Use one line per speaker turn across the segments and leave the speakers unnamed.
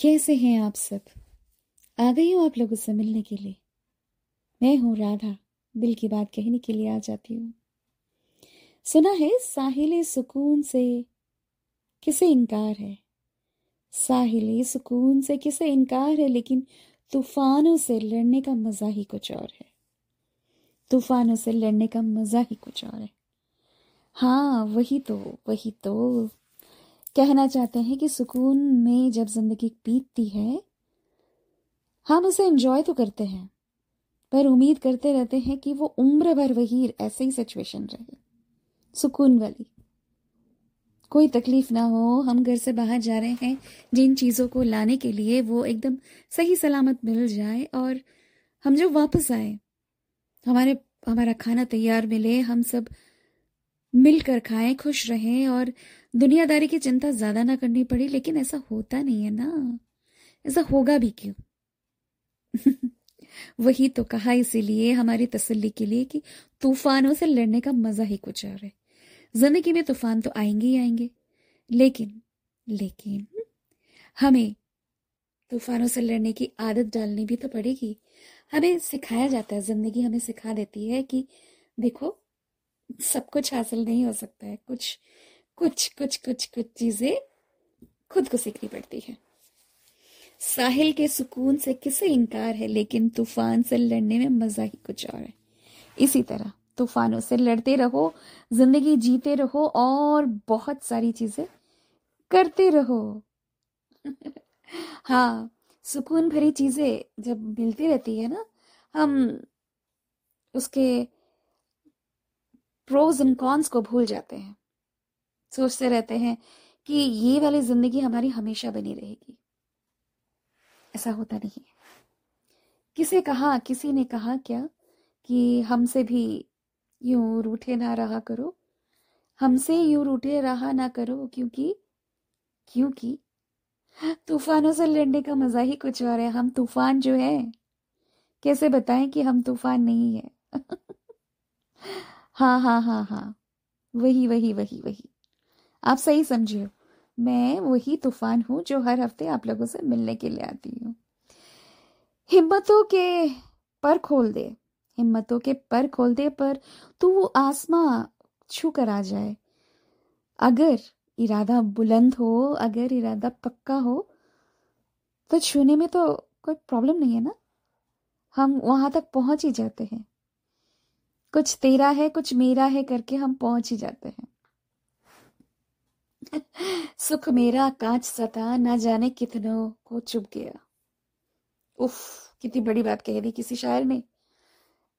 कैसे हैं आप सब? आ गई हूँ आप लोगों से मिलने के लिए। मैं हूँ राधा। दिल की बात कहने के लिए आ जाती हूँ। सुना है, साहिल सुकून से किसे इनकार है? साहिल सुकून से किसे इनकार है, लेकिन तूफानों से लड़ने का मज़ा ही कुछ और है। तूफानों से लड़ने का मज़ा ही कुछ और है। हाँ वही तो वही तो। कहना चाहते हैं कि सुकून में जब ज़िंदगी बीतती है, हम उसे एंजॉय तो करते हैं, पर उम्मीद करते रहते हैं कि वो उम्र भर वही ऐसे ही सिचुएशन रहे, सुकून वाली। कोई तकलीफ़ ना हो, हम घर से बाहर जा रहे हैं, जिन चीज़ों को लाने के लिए वो एकदम सही सलामत मिल जाए और हम जब वापस आए, हमारे, हमारा खाना तैयार मिले, हम सब मिलकर खाएँ, खुश रहें और दुनियादारी की चिंता ज़्यादा ना करनी पड़ी, लेकिन ऐसा होता नहीं है ना। ऐसा होगा भी क्यों? वही तो कहा इसीलिए हमारी तसल्ली के लिए कि तूफानों से लड़ने का मज़ा ही कुछ और है। ज़िंदगी में तूफ़ान तो आएँगे ही आएँगे। लेकिन लेकिन हमें तूफानों से लड़ने की आदत डालनी भी तो पड़ेगी। हमें सिखाया जाता है, ज़िंदगी हमें सिखा देती है कि देखो सब कुछ हासिल नहीं हो सकता है। कुछ कुछ कुछ कुछ कुछ चीज़ें खुद को सीखनी पड़ती है। साहिल के सुकून से किसे इनकार है, लेकिन तूफ़ान से लड़ने में मज़ा ही कुछ और है। इसी तरह, तूफानों से लड़ते रहो, ज़िंदगी जीते रहो और बहुत सारी चीज़ें करते रहो। हाँ सुकून भरी चीज़ें जब मिलती रहती है ना, हम उसके प्रोज एंड कॉन्स को भूल जाते हैं। सोचते रहते हैं कि ये वाली ज़िंदगी हमारी हमेशा बनी रहेगी। ऐसा होता नहीं है। किसे कहा, किसी ने कहा क्या कि हमसे भी यूँ रूठे ना रहा करो? हमसे यूँ रूठे रहा ना करो क्योंकि क्योंकि तूफानों से लड़ने का मज़ा ही कुछ और है। हम तूफ़ान जो है, कैसे बताएँ कि हम तूफ़ान नहीं है? हाँ हाँ हाँ हाँ। वही वही वही वही। आप सही समझिए। मैं वही तूफ़ान हूँ जो हर हफ़्ते आप लोगों से मिलने के लिए आती हूँ। हिम्मतों के पर खोल दे। हिम्मतों के पर खोल दे पर तू वो आसमां छू कर आ जाए। अगर इरादा बुलंद हो, अगर इरादा पक्का हो तो छूने में तो कोई प्रॉब्लम नहीं है ना? हम वहाँ तक पहुँच ही जाते हैं। कुछ तेरा है, कुछ मेरा है करके हम पहुँच ही जाते हैं। सुख मेरा, कांच सता, ना जाने कितनों को चुप गया। उफ, कितनी बड़ी बात कह दी किसी शायर ने।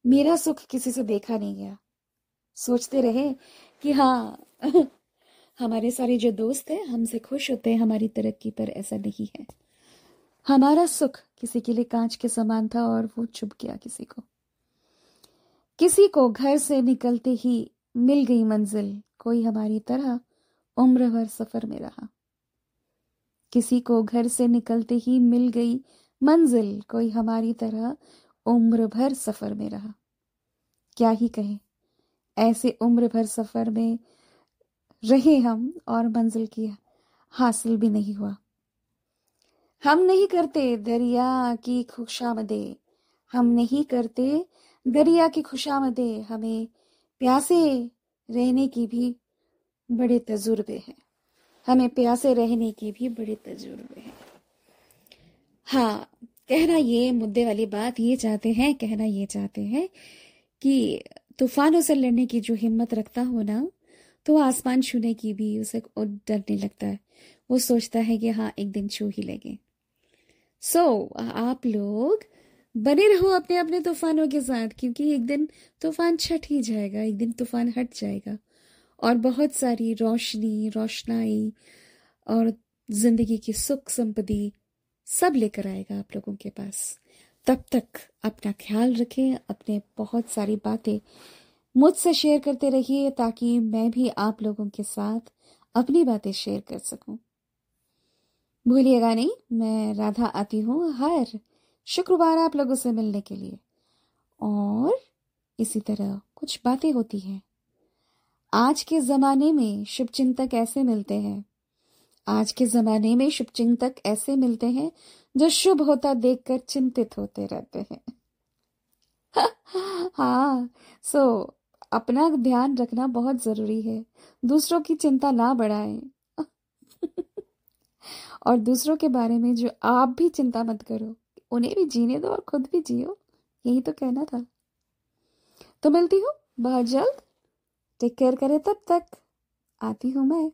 मेरा सुख किसी से देखा नहीं गया। सोचते रहे कि हाँ हमारे सारे जो दोस्त हैं, हमसे खुश होते हैं, हमारी तरक्की पर ऐसा नहीं है। हमारा सुख किसी के लिए कांच के समान था और वो चुप गया किसी को। किसी को घर से निकलते ही मिल गई मंजिल। कोई हमारी तरह उम्र भर सफ़र में रहा। किसी को घर से निकलते ही मिल गई मंजिल। कोई हमारी तरह उम्र भर सफ़र में रहा। क्या ही कहें, ऐसे उम्र भर सफ़र में रहे हम और मंजिल की हासिल भी नहीं हुआ। हम नहीं करते दरिया की खुशामदे। हम नहीं करते दरिया की खुशामदे हमें प्यासे रहने की भी बड़े तजुर्बे हैं। हमें प्यासे रहने की भी बड़े तजुर्बे हैं। हाँ कहना ये मुद्दे वाली बात ये चाहते हैं कहना ये चाहते हैं कि तूफानों से लड़ने की जो हिम्मत रखता हो ना तो आसमान छूने की भी उसे डरने लगता। है वो सोचता है कि हाँ एक दिन छू ही लेंगे। सो so, आप लोग बने रहो अपने अपने तूफानों के साथ, क्योंकि एक दिन तूफ़ान छट ही जाएगा, एक दिन तूफ़ान हट जाएगा। और बहुत सारी रोशनी, रोशनाई और ज़िंदगी की सुख संपत्ति सब लेकर आएगा आप लोगों के पास। तब तक अपना ख्याल रखें, अपने बहुत सारी बातें मुझसे शेयर करते रहिए, ताकि मैं भी आप लोगों के साथ अपनी बातें शेयर कर सकूँ। भूलिएगा नहीं, मैं राधा आती हूँ, हर शुक्रवार आप लोगों से मिलने के लिए। और इसी तरह कुछ बातें होती हैं। आज के ज़माने में शुभ चिंतक ऐसे मिलते हैं। आज के जमाने में शुभचिंतक ऐसे मिलते हैं जो शुभ होता देखकर चिंतित होते रहते हैं। हाँ सो अपना ध्यान रखना बहुत ज़रूरी है। दूसरों की चिंता ना बढ़ाएँ। और दूसरों के बारे में जो आप भी चिंता मत करो। उन्हें भी जीने दो और खुद भी जियो। यही तो कहना था। तो मिलती हूँ। बहुत जल्द। टेक केयर करें तब तक। आती हूँ मैं।